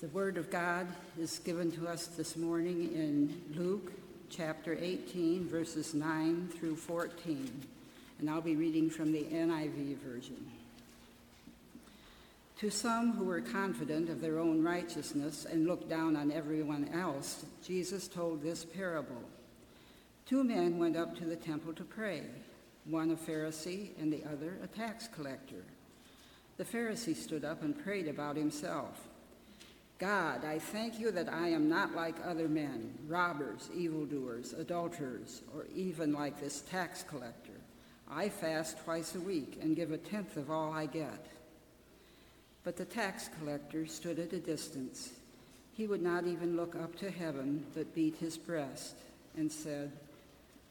The Word of God is given to us this morning in Luke chapter 18, verses 9 through 14. And I'll be reading from the NIV version. To some who were confident of their own righteousness and looked down on everyone else, Jesus told this parable. Two men went up to the temple to pray, one a Pharisee and the other a tax collector. The Pharisee stood up and prayed about himself. God, I thank you that I am not like other men, robbers, evildoers, adulterers, or even like this tax collector. I fast twice a week and give a tenth of all I get. But the tax collector stood at a distance. He would not even look up to heaven, but beat his breast and said,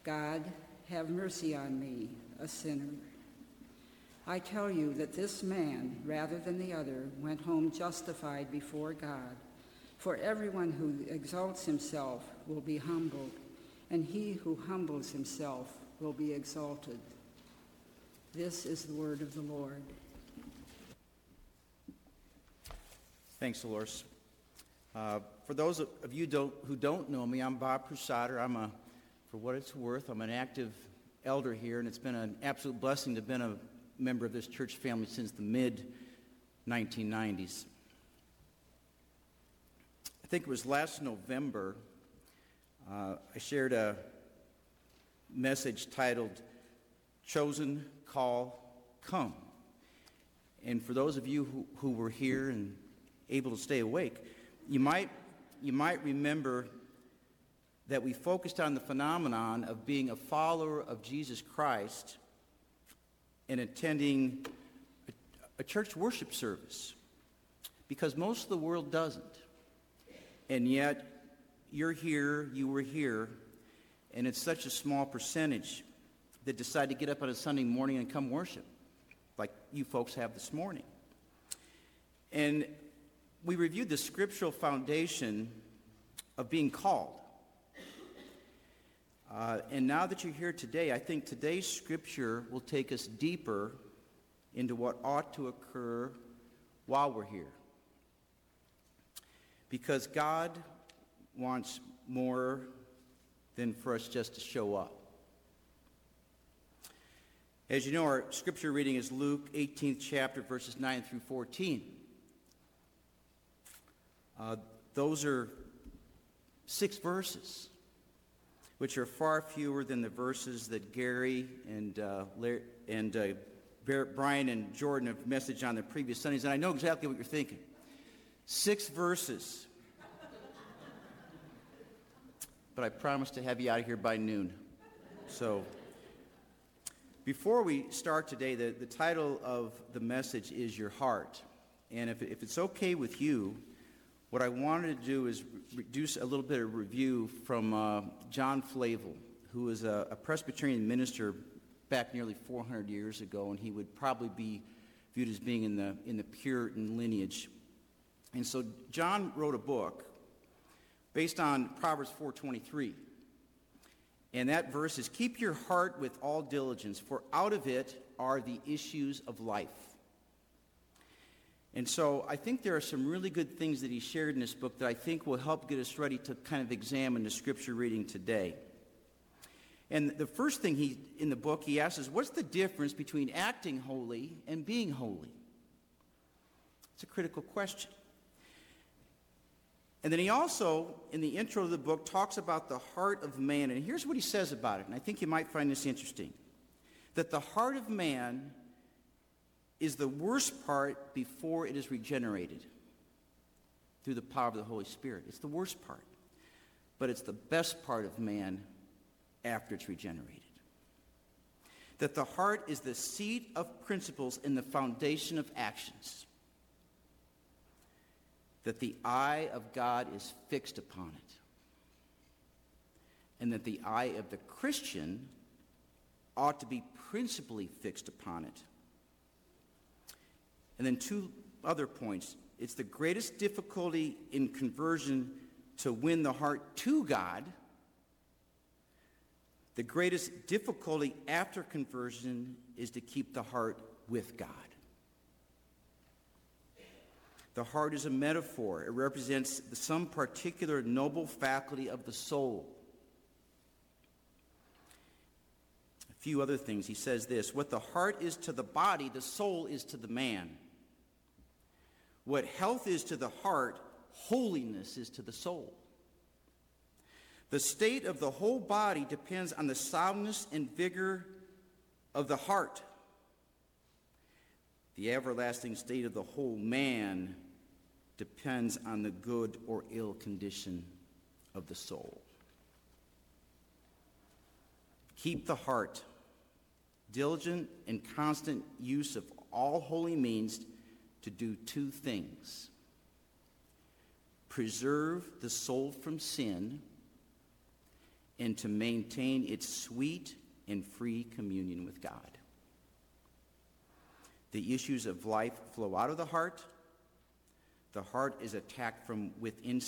God, have mercy on me, a sinner. I tell you that this man, rather than the other, went home justified before God. For everyone who exalts himself will be humbled, and he who humbles himself will be exalted. This is the word of the Lord. Thanks, Dolores. Uh, for those of you don't, who don't know me, I'm Bob Prusader. I'm a, for what it's worth, I'm an active elder here, and it's been an absolute blessing to have been a member of this church family since the mid 1990s. I think it was last November, uh, I shared a message titled Chosen Call Come. And for those of you who, who were here and able to stay awake, you might, you might remember that we focused on the phenomenon of being a follower of Jesus Christ and attending a, a church worship service because most of the world doesn't. And yet, you're here, you were here, and it's such a small percentage that decide to get up on a Sunday morning and come worship, like you folks have this morning. And we reviewed the scriptural foundation of being called. Uh, and now that you're here today, I think today's scripture will take us deeper into what ought to occur while we're here. Because God wants more than for us just to show up. As you know, our scripture reading is Luke 18th chapter, verses 9 through 14. Uh, those are six verses which are far fewer than the verses that Gary and, uh, and uh, Brian and Jordan have messaged on the previous Sundays, and I know exactly what you're thinking. Six verses. but I promise to have you out of here by noon. So, before we start today, the, the title of the message is Your Heart. And if, if it's okay with you, what I wanted to do is reduce a little bit of review from uh, John Flavel, who was a, a, Presbyterian minister back nearly 400 years ago, and he would probably be viewed as being in the, in the Puritan lineage. And so John wrote a book based on Proverbs 4.23. And that verse is, Keep your heart with all diligence, for out of it are the issues of life. And so I think there are some really good things that he shared in this book that I think will help get us ready to kind of examine the scripture reading today. And the first thing he in the book he asks is what's the difference between acting holy and being holy? It's a critical question. And then he also, in the intro of the book, talks about the heart of man. And here's what he says about it, and I think you might find this interesting. That the heart of man is the worst part before it is regenerated through the power of the Holy Spirit. It's the worst part. But it's the best part of man after it's regenerated. That the heart is the seat of principles and the foundation of actions. That the eye of God is fixed upon it. And that the eye of the Christian ought to be principally fixed upon it and then two other points. It's the greatest difficulty in conversion to win the heart to God. The greatest difficulty after conversion is to keep the heart with God. The heart is a metaphor. It represents some particular noble faculty of the soul. A few other things. He says this What the heart is to the body, the soul is to the man. What health is to the heart, holiness is to the soul. The state of the whole body depends on the soundness and vigor of the heart. The everlasting state of the whole man depends on the good or ill condition of the soul. Keep the heart. Diligent and constant use of all holy means to do two things preserve the soul from sin and to maintain its sweet and free communion with God. The issues of life flow out of the heart. The heart is attacked from within,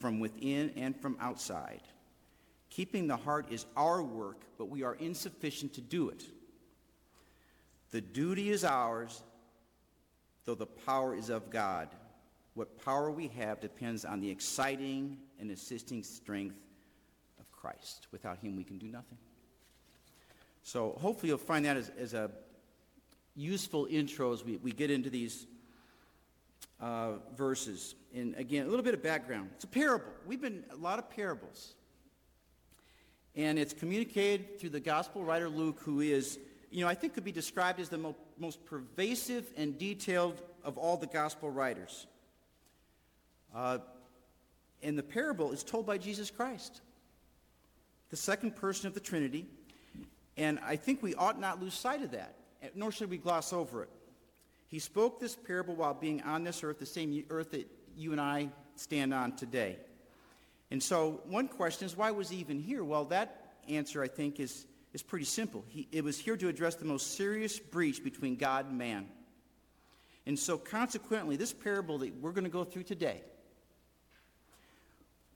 from within and from outside. Keeping the heart is our work, but we are insufficient to do it. The duty is ours, though the power is of God. What power we have depends on the exciting and assisting strength of Christ. Without him, we can do nothing. So hopefully you'll find that as, as a useful intro as we, we get into these uh, verses. And again, a little bit of background. It's a parable. We've been a lot of parables. And it's communicated through the gospel writer Luke, who is, you know, I think could be described as the mo- most pervasive and detailed of all the gospel writers. Uh, and the parable is told by Jesus Christ, the second person of the Trinity. And I think we ought not lose sight of that, nor should we gloss over it. He spoke this parable while being on this earth, the same earth that you and I stand on today. And so one question is, why was he even here? Well, that answer, I think, is, is pretty simple. He, it was here to address the most serious breach between God and man. And so consequently, this parable that we're going to go through today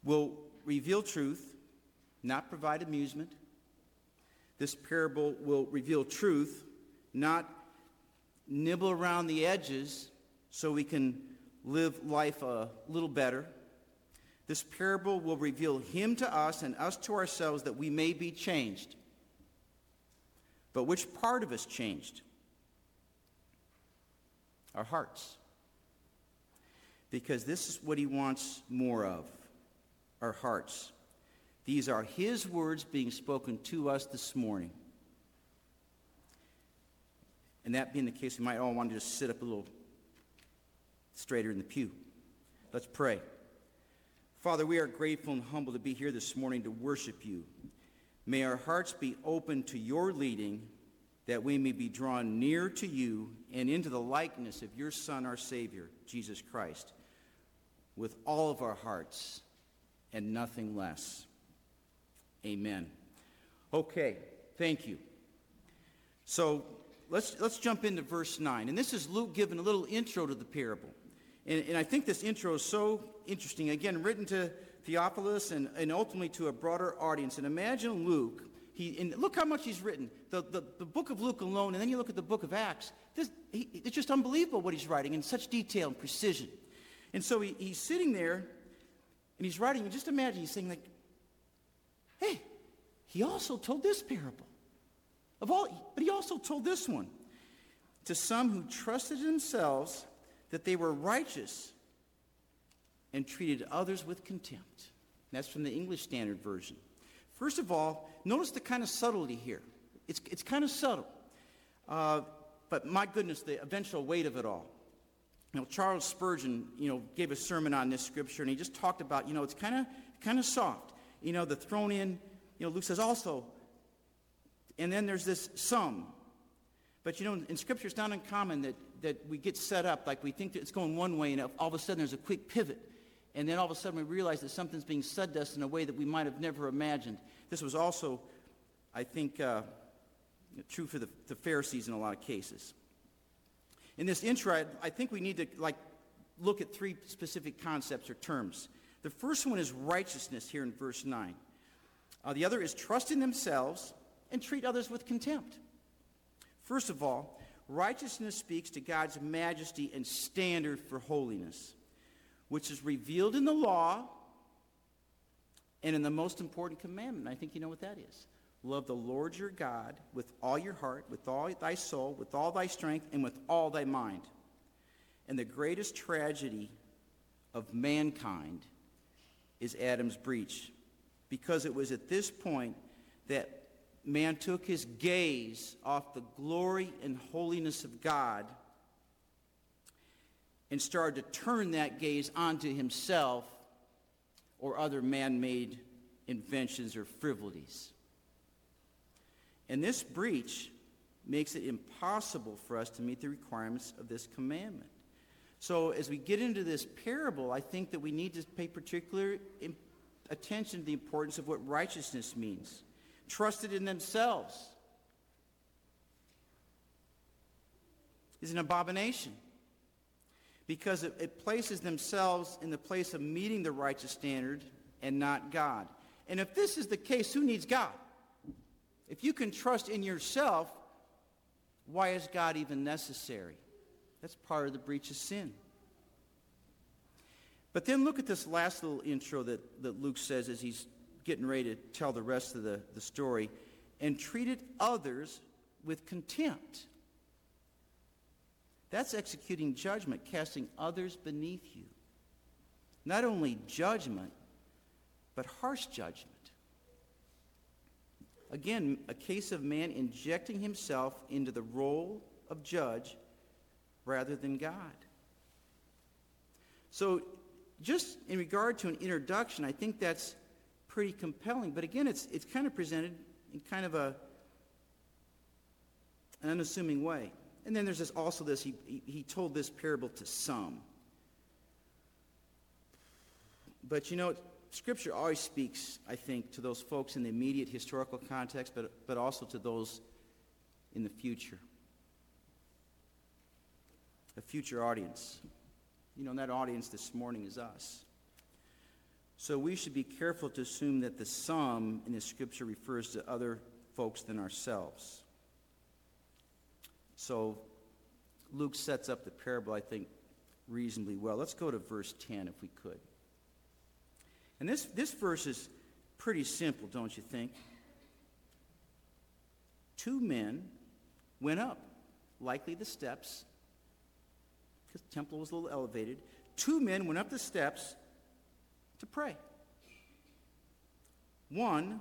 will reveal truth, not provide amusement. This parable will reveal truth, not nibble around the edges so we can live life a little better. This parable will reveal him to us and us to ourselves that we may be changed. But which part of us changed? Our hearts. Because this is what he wants more of our hearts. These are his words being spoken to us this morning. And that being the case, we might all want to just sit up a little straighter in the pew. Let's pray. Father, we are grateful and humble to be here this morning to worship you. May our hearts be open to your leading, that we may be drawn near to you and into the likeness of your Son, our Savior, Jesus Christ, with all of our hearts and nothing less. Amen. Okay, thank you. So let's, let's jump into verse 9. And this is Luke giving a little intro to the parable. And, and I think this intro is so interesting. Again, written to Theophilus and, and ultimately to a broader audience. And imagine Luke. He, and look how much he's written. The, the, the book of Luke alone, and then you look at the book of Acts. This, he, it's just unbelievable what he's writing in such detail and precision. And so he, he's sitting there and he's writing, and just imagine he's saying, like, hey, he also told this parable. Of all, but he also told this one to some who trusted themselves that they were righteous and treated others with contempt. That's from the English Standard Version. First of all, notice the kind of subtlety here. It's, it's kind of subtle. Uh, but my goodness, the eventual weight of it all. You know, Charles Spurgeon, you know, gave a sermon on this scripture, and he just talked about, you know, it's kind of kind of soft. You know, the thrown in, you know, Luke says also, and then there's this some. But you know, in Scripture, it's not uncommon that, that we get set up like we think that it's going one way, and all of a sudden there's a quick pivot. And then all of a sudden we realize that something's being said to us in a way that we might have never imagined. This was also, I think, uh, true for the, the Pharisees in a lot of cases. In this intro, I, I think we need to like look at three specific concepts or terms. The first one is righteousness here in verse 9. Uh, the other is trust in themselves and treat others with contempt. First of all, righteousness speaks to God's majesty and standard for holiness, which is revealed in the law and in the most important commandment. I think you know what that is. Love the Lord your God with all your heart, with all thy soul, with all thy strength, and with all thy mind. And the greatest tragedy of mankind is Adam's breach, because it was at this point that man took his gaze off the glory and holiness of God and started to turn that gaze onto himself or other man-made inventions or frivolities. And this breach makes it impossible for us to meet the requirements of this commandment. So as we get into this parable, I think that we need to pay particular attention to the importance of what righteousness means. Trusted in themselves is an abomination because it, it places themselves in the place of meeting the righteous standard and not God. And if this is the case, who needs God? If you can trust in yourself, why is God even necessary? That's part of the breach of sin. But then look at this last little intro that, that Luke says as he's getting ready to tell the rest of the, the story. And treated others with contempt. That's executing judgment, casting others beneath you. Not only judgment, but harsh judgment. Again, a case of man injecting himself into the role of judge rather than God. So, just in regard to an introduction, I think that's pretty compelling. But again, it's, it's kind of presented in kind of a, an unassuming way. And then there's this, also this, he, he, told this parable to some. But you know, Scripture always speaks, I think, to those folks in the immediate historical context, but, but also to those in the future. A future audience. You know, and that audience this morning is us. So we should be careful to assume that the some in the Scripture refers to other folks than ourselves. So Luke sets up the parable, I think, reasonably well. Let's go to verse 10 if we could. And this, this verse is pretty simple, don't you think? Two men went up, likely the steps, because the temple was a little elevated. Two men went up the steps to pray. One,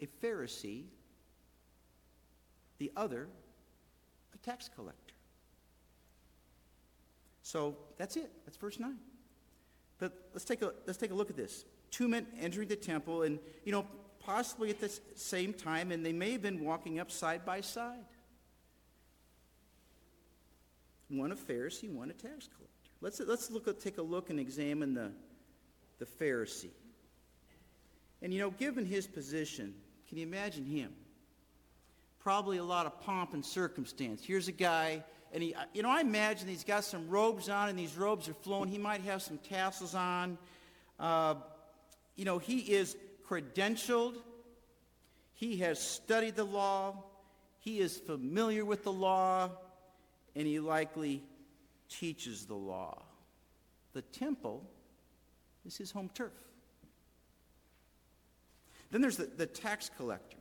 a Pharisee, the other, tax collector. So that's it. That's verse 9. But let's take a, let's take a look at this two men entering the temple and, you know, possibly at the same time, and they may have been walking up side by side. One a Pharisee, one a tax collector. Let's, let's look at, take a look and examine the, the Pharisee. And, you know, given his position, can you imagine him? Probably a lot of pomp and circumstance. Here's a guy, and he, you know, I imagine he's got some robes on, and these robes are flowing. He might have some tassels on. Uh, you know, he is credentialed, he has studied the law, he is familiar with the law, and he likely teaches the law. The temple is his home turf. Then there's the, the tax collector.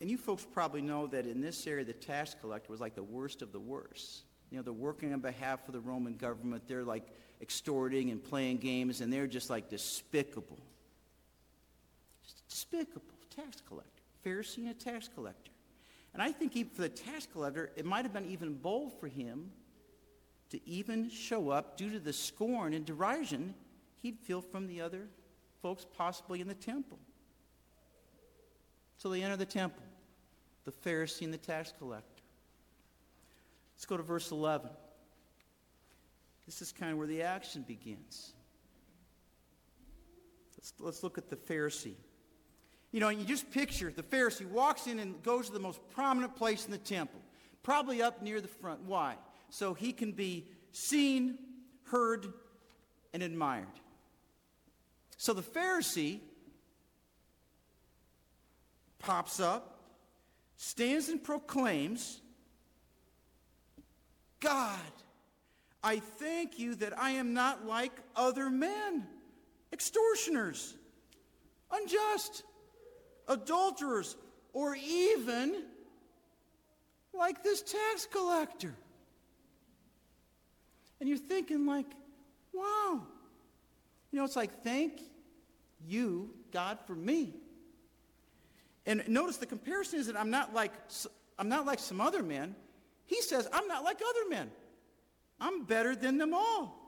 And you folks probably know that in this area, the tax collector was like the worst of the worst. You know, they're working on behalf of the Roman government. They're like extorting and playing games, and they're just like despicable. Just despicable tax collector. Pharisee and a tax collector. And I think even for the tax collector, it might have been even bold for him to even show up due to the scorn and derision he'd feel from the other folks possibly in the temple. So they enter the temple, the Pharisee and the tax collector. Let's go to verse 11. This is kind of where the action begins. Let's, let's look at the Pharisee. You know, you just picture the Pharisee walks in and goes to the most prominent place in the temple, probably up near the front. Why? So he can be seen, heard, and admired. So the Pharisee pops up, stands and proclaims God, I thank you that I am not like other men, extortioners, unjust, adulterers, or even like this tax collector. And you're thinking like, wow. You know, it's like, thank you, God, for me. And notice the comparison is that I'm not like, I'm not like some other men. He says, I'm not like other men. I'm better than them all.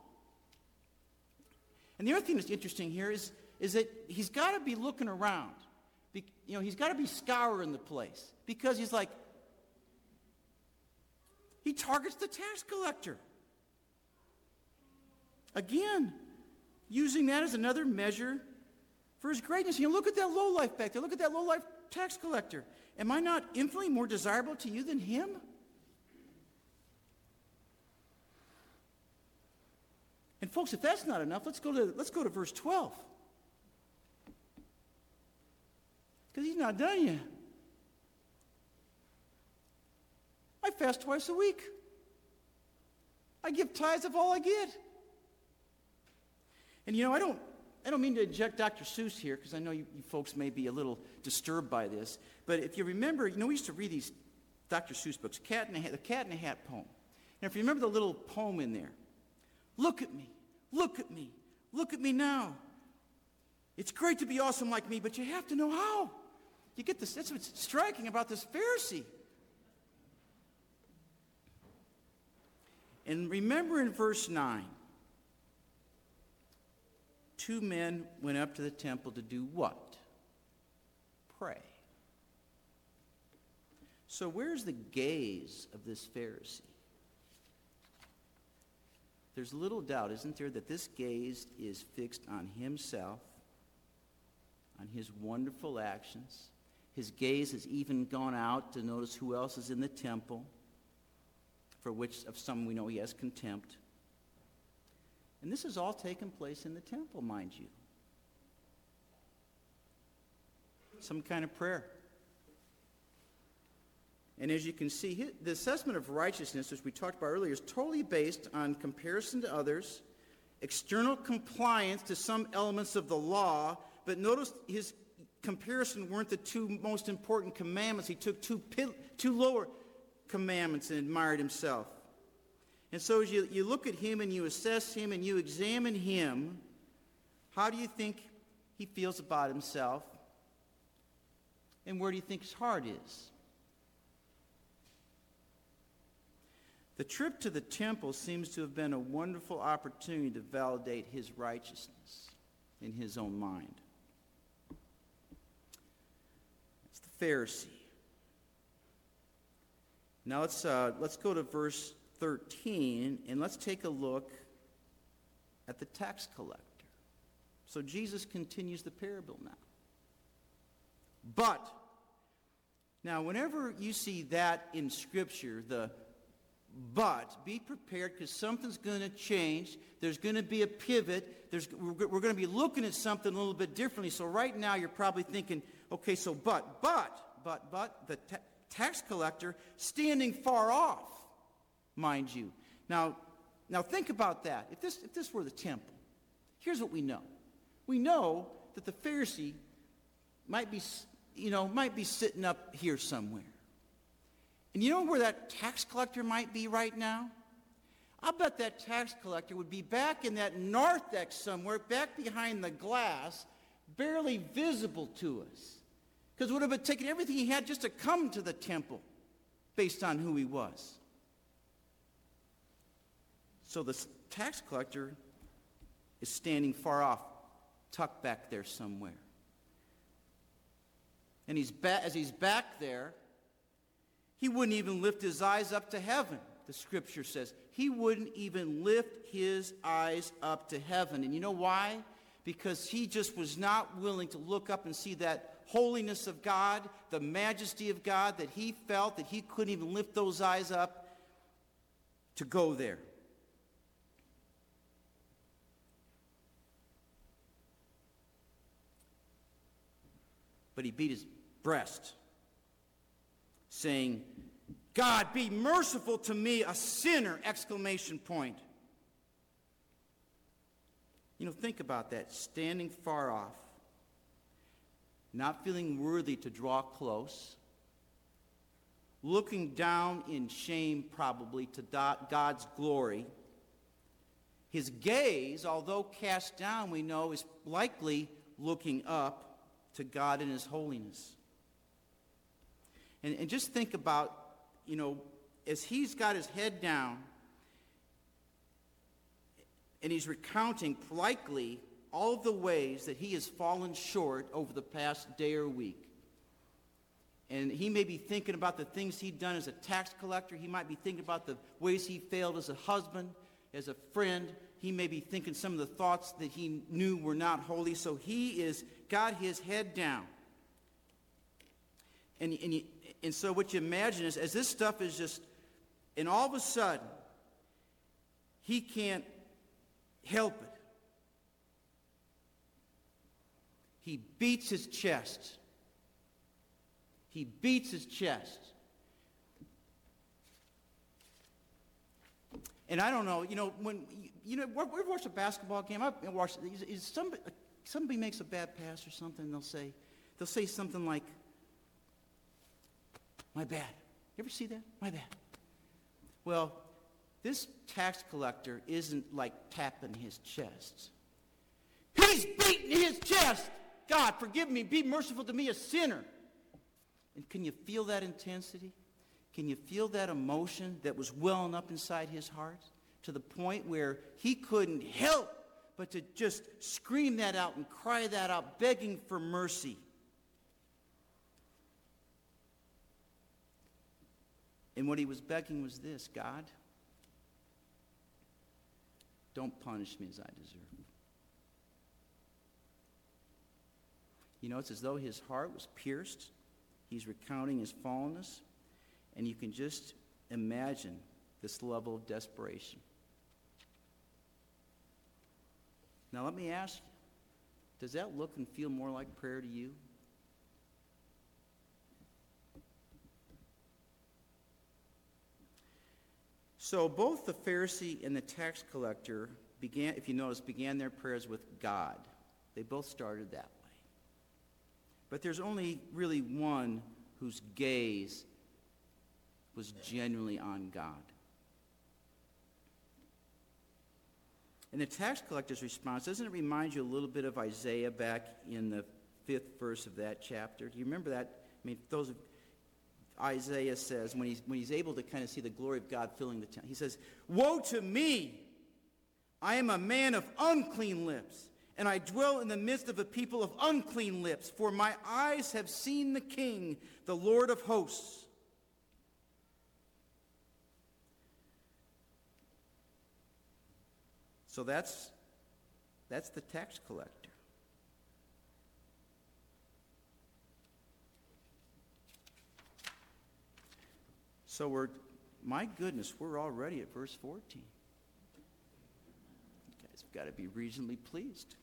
And the other thing that's interesting here is, is that he's got to be looking around. Be, you know, he's got to be scouring the place because he's like, he targets the tax collector. Again, using that as another measure for his greatness. You know, look at that low life back there. Look at that low life tax collector. Am I not infinitely more desirable to you than him? And folks, if that's not enough, let's go to, let's go to verse 12. Because he's not done yet. I fast twice a week. I give tithes of all I get. And you know, I don't, I don't mean to inject Dr. Seuss here because I know you, you, folks may be a little disturbed by this. But if you remember, you know, we used to read these Dr. Seuss books, Cat in a Hat, the Cat in a Hat poem. And if you remember the little poem in there, look at me, look at me, look at me now. It's great to be awesome like me, but you have to know how. You get this, that's what's striking about this Pharisee. And remember in verse 9, two men went up to the temple to do what? Pray. So where's the gaze of this Pharisee? There's little doubt, isn't there, that this gaze is fixed on himself, on his wonderful actions. His gaze has even gone out to notice who else is in the temple, for which of some we know he has contempt. And this has all taken place in the temple, mind you. Some kind of prayer. And as you can see, the assessment of righteousness, as we talked about earlier, is totally based on comparison to others, external compliance to some elements of the law, but notice his comparison weren't the two most important commandments. He took two, two lower commandments and admired himself. And so as you, you look at him and you assess him and you examine him, how do you think he feels about himself? And where do you think his heart is? The trip to the temple seems to have been a wonderful opportunity to validate his righteousness in his own mind. It's the Pharisee. Now let's, uh, let's go to verse 13 and let's take a look at the tax collector. So Jesus continues the parable now. But, now whenever you see that in Scripture, the but be prepared because something's going to change. There's going to be a pivot. There's, we're, going to be looking at something a little bit differently. So right now you're probably thinking, okay, so but, but, but, but, the ta- tax collector standing far off, mind you. Now, now think about that. If this, if this were the temple, here's what we know. We know that the Pharisee might be, you know, might be sitting up here somewhere. And you know where that tax collector might be right now? I bet that tax collector would be back in that narthex somewhere, back behind the glass, barely visible to us. Because it would have taking everything he had just to come to the temple based on who he was. So the tax collector is standing far off, tucked back there somewhere. And he's ba- as he's back there, he wouldn't even lift his eyes up to heaven, the scripture says. He wouldn't even lift his eyes up to heaven. And you know why? Because he just was not willing to look up and see that holiness of God, the majesty of God, that he felt that he couldn't even lift those eyes up to go there. But he beat his breast saying, God, be merciful to me, a sinner! Exclamation point. You know, think about that. Standing far off, not feeling worthy to draw close, looking down in shame, probably, to God's glory. His gaze, although cast down, we know, is likely looking up to God in His holiness. And, and just think about, you know, as he's got his head down and he's recounting likely all the ways that he has fallen short over the past day or week. And he may be thinking about the things he'd done as a tax collector. He might be thinking about the ways he failed as a husband, as a friend. He may be thinking some of the thoughts that he knew were not holy. So he is got his head down. And, and, and so what you imagine is as this stuff is just, and all of a sudden, he can't help it. He beats his chest. He beats his chest. And I don't know, you know, when, you know, we've watched a basketball game. I've watched, is, is somebody makes a bad pass or something, they'll say, they'll say something like, my bad. You ever see that? My bad. Well, this tax collector isn't like tapping his chest. He's beating his chest. God, forgive me. Be merciful to me, a sinner. And can you feel that intensity? Can you feel that emotion that was welling up inside his heart to the point where he couldn't help but to just scream that out and cry that out, begging for mercy? And what he was begging was this God, don't punish me as I deserve. You know, it's as though his heart was pierced. He's recounting his fallenness. And you can just imagine this level of desperation. Now, let me ask you does that look and feel more like prayer to you? So both the Pharisee and the tax collector began, if you notice, began their prayers with God. They both started that way. But there's only really one whose gaze was genuinely on God. And the tax collector's response, doesn't it remind you a little bit of Isaiah back in the fifth verse of that chapter? Do you remember that? I mean, those of Isaiah says, when he's, when he's able to kind of see the glory of God filling the temple, he says, Woe to me! I am a man of unclean lips, and I dwell in the midst of a people of unclean lips, for my eyes have seen the King, the Lord of hosts. So that's, that's the tax collector. So we're, my goodness, we're already at verse 14. You guys have got to be reasonably pleased.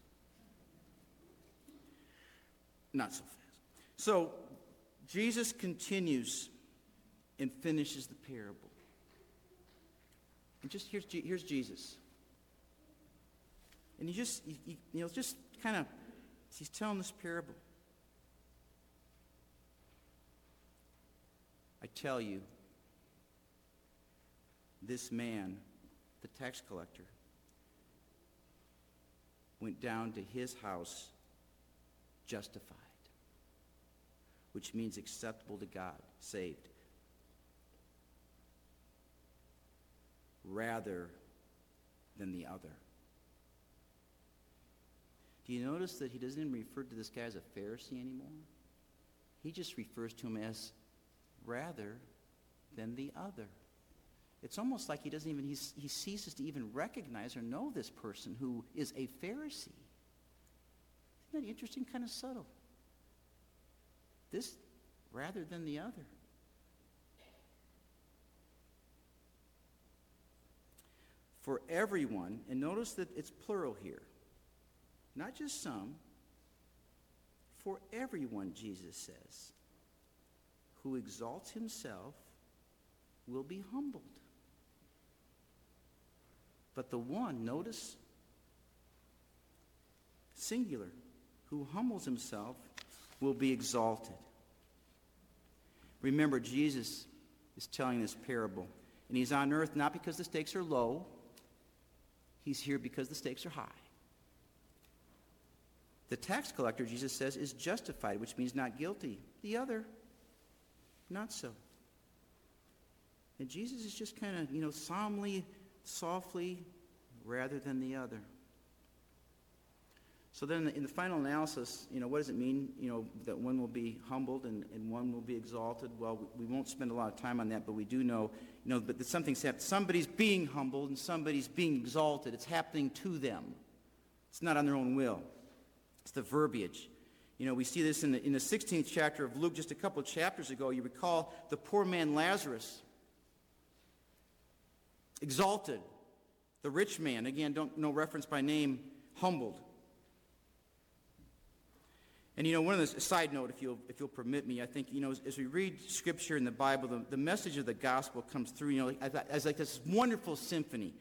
Not so fast. So Jesus continues and finishes the parable. And just here's, here's Jesus. And he just, he, you know, just kind of, he's telling this parable. I tell you, this man, the tax collector, went down to his house justified, which means acceptable to God, saved, rather than the other. Do you notice that he doesn't even refer to this guy as a Pharisee anymore? He just refers to him as rather than the other. It's almost like he doesn't even, he's, he ceases to even recognize or know this person who is a Pharisee. Isn't that interesting? Kind of subtle. This rather than the other. For everyone, and notice that it's plural here, not just some, for everyone, Jesus says, who exalts himself will be humbled. But the one, notice, singular, who humbles himself will be exalted. Remember, Jesus is telling this parable, and he's on earth not because the stakes are low, he's here because the stakes are high. The tax collector, Jesus says, is justified, which means not guilty. The other, not so. And Jesus is just kind of, you know, solemnly, softly, rather than the other. So then in the final analysis, you know, what does it mean, you know, that one will be humbled and, and one will be exalted? Well, we won't spend a lot of time on that, but we do know, you know, but that something's happened. Somebody's being humbled and somebody's being exalted. It's happening to them. It's not on their own will. It's the verbiage. You know, we see this in the, in the 16th chapter of Luke just a couple of chapters ago. You recall the poor man Lazarus, exalted. The rich man, again, don't no reference by name, humbled. And you know, one of the side note, if you'll if you'll permit me, I think you know as, as we read Scripture in the Bible, the, the message of the gospel comes through. You know, as, as like this wonderful symphony.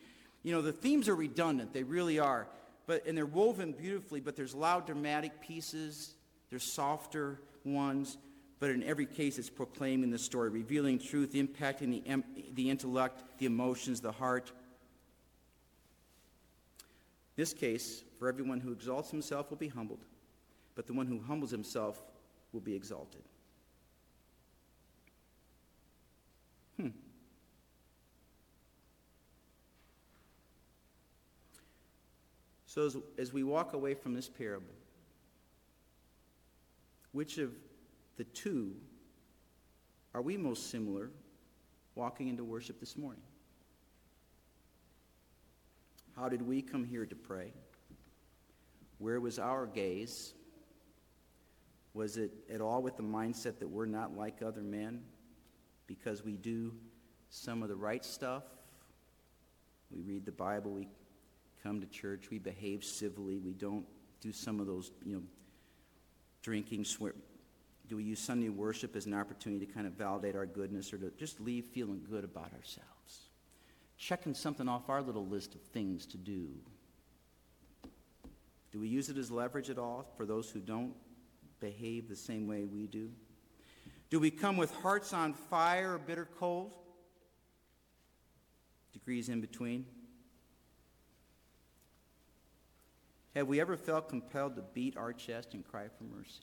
You know, the themes are redundant; they really are. But and they're woven beautifully. But there's loud, dramatic pieces. There's softer ones. But in every case, it's proclaiming the story, revealing truth, impacting the the intellect, the emotions, the heart. This case, for everyone who exalts himself will be humbled but the one who humbles himself will be exalted. Hmm. So, as, as we walk away from this parable, which of the two are we most similar walking into worship this morning? How did we come here to pray? Where was our gaze? Was it at all with the mindset that we're not like other men because we do some of the right stuff? We read the Bible, we come to church, we behave civilly, we don't do some of those, you know, drinking, swear. Do we use Sunday worship as an opportunity to kind of validate our goodness or to just leave feeling good about ourselves? Checking something off our little list of things to do. Do we use it as leverage at all for those who don't behave the same way we do? Do we come with hearts on fire or bitter cold? Degrees in between? Have we ever felt compelled to beat our chest and cry for mercy?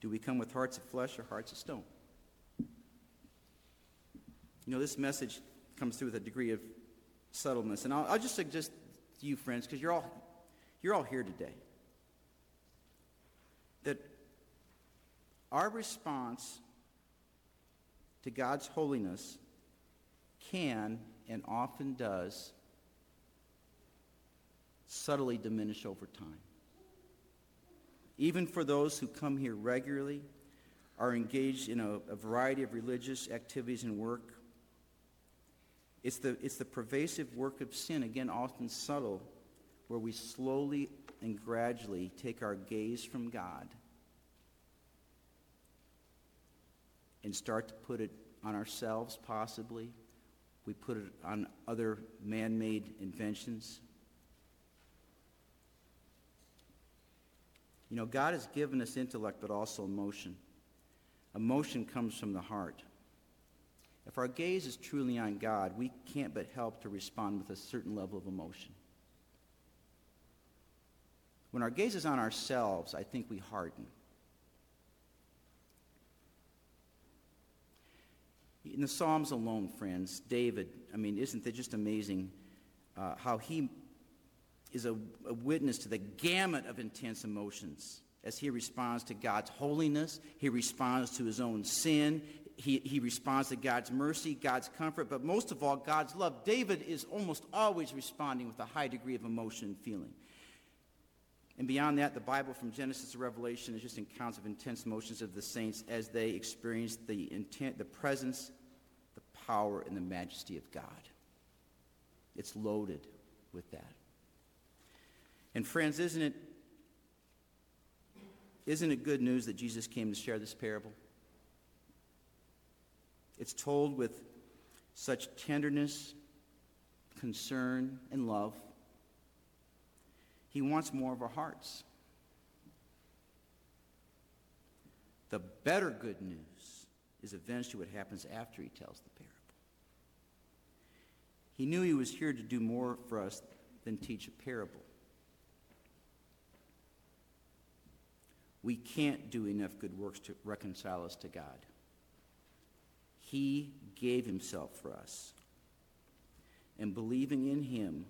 Do we come with hearts of flesh or hearts of stone? You know, this message comes through with a degree of subtleness. And I'll, I'll just suggest to you, friends, because you're all, you're all here today that our response to God's holiness can and often does subtly diminish over time. Even for those who come here regularly, are engaged in a, a variety of religious activities and work, it's the, it's the pervasive work of sin, again, often subtle, where we slowly and gradually take our gaze from God and start to put it on ourselves, possibly. We put it on other man made inventions. You know, God has given us intellect, but also emotion. Emotion comes from the heart. If our gaze is truly on God, we can't but help to respond with a certain level of emotion. When our gaze is on ourselves, I think we harden. In the Psalms alone, friends, David, I mean, isn't it just amazing uh, how he is a, a witness to the gamut of intense emotions as he responds to God's holiness, he responds to his own sin, he, he responds to God's mercy, God's comfort, but most of all, God's love. David is almost always responding with a high degree of emotion and feeling. And beyond that, the Bible from Genesis to Revelation is just accounts of intense emotions of the saints as they experience the intent, the presence, the power, and the majesty of God. It's loaded with that. And friends, isn't it isn't it good news that Jesus came to share this parable? It's told with such tenderness, concern, and love. He wants more of our hearts. The better good news is eventually what happens after he tells the parable. He knew he was here to do more for us than teach a parable. We can't do enough good works to reconcile us to God. He gave himself for us. And believing in him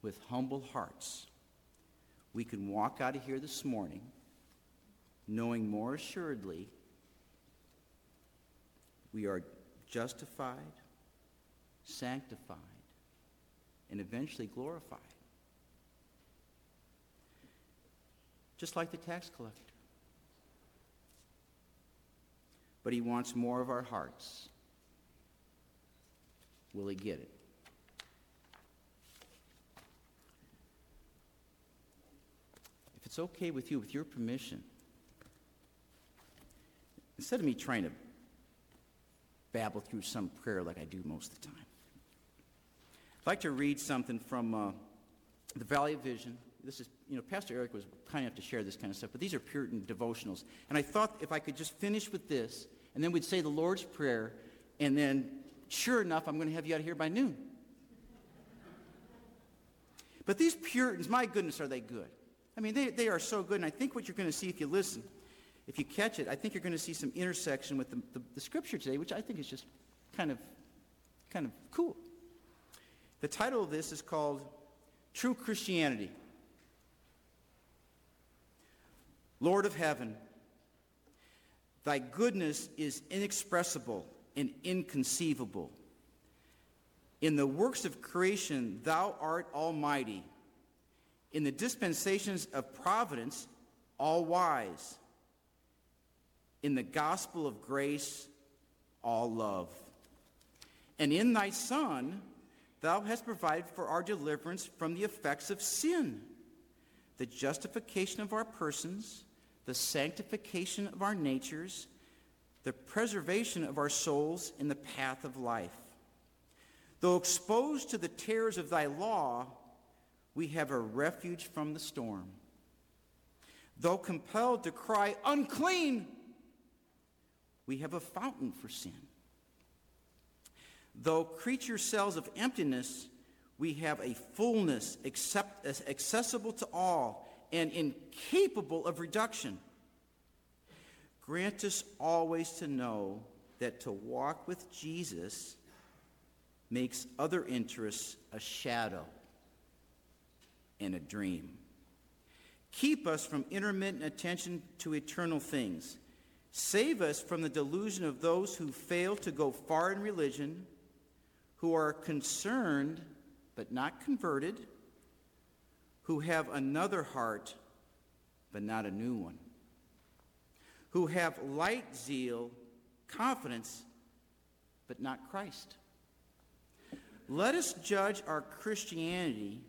with humble hearts, we can walk out of here this morning knowing more assuredly we are justified, sanctified, and eventually glorified. Just like the tax collector. But he wants more of our hearts. Will he get it? If it's okay with you, with your permission, instead of me trying to babble through some prayer like I do most of the time, I'd like to read something from uh, the Valley of Vision. This is, you know, Pastor Eric was kind enough to share this kind of stuff, but these are Puritan devotionals. And I thought if I could just finish with this, and then we'd say the Lord's Prayer, and then, sure enough, I'm going to have you out of here by noon. But these Puritans, my goodness, are they good? I mean, they, they are so good, and I think what you're going to see if you listen, if you catch it, I think you're going to see some intersection with the, the, the Scripture today, which I think is just kind of, kind of cool. The title of this is called True Christianity. Lord of heaven, thy goodness is inexpressible and inconceivable. In the works of creation, thou art almighty. In the dispensations of providence, all wise. In the gospel of grace, all love. And in thy Son, thou hast provided for our deliverance from the effects of sin, the justification of our persons, the sanctification of our natures, the preservation of our souls in the path of life. Though exposed to the terrors of thy law, we have a refuge from the storm. Though compelled to cry, unclean, we have a fountain for sin. Though creature cells of emptiness, we have a fullness accept, accessible to all and incapable of reduction. Grant us always to know that to walk with Jesus makes other interests a shadow and a dream. Keep us from intermittent attention to eternal things. Save us from the delusion of those who fail to go far in religion, who are concerned but not converted who have another heart, but not a new one, who have light zeal, confidence, but not Christ. Let us judge our Christianity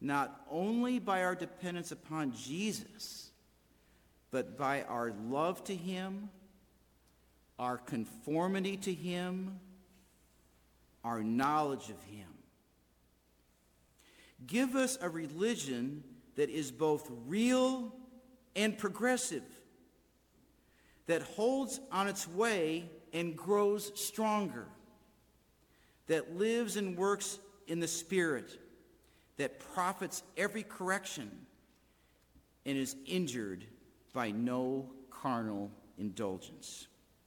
not only by our dependence upon Jesus, but by our love to him, our conformity to him, our knowledge of him. Give us a religion that is both real and progressive, that holds on its way and grows stronger, that lives and works in the Spirit, that profits every correction and is injured by no carnal indulgence.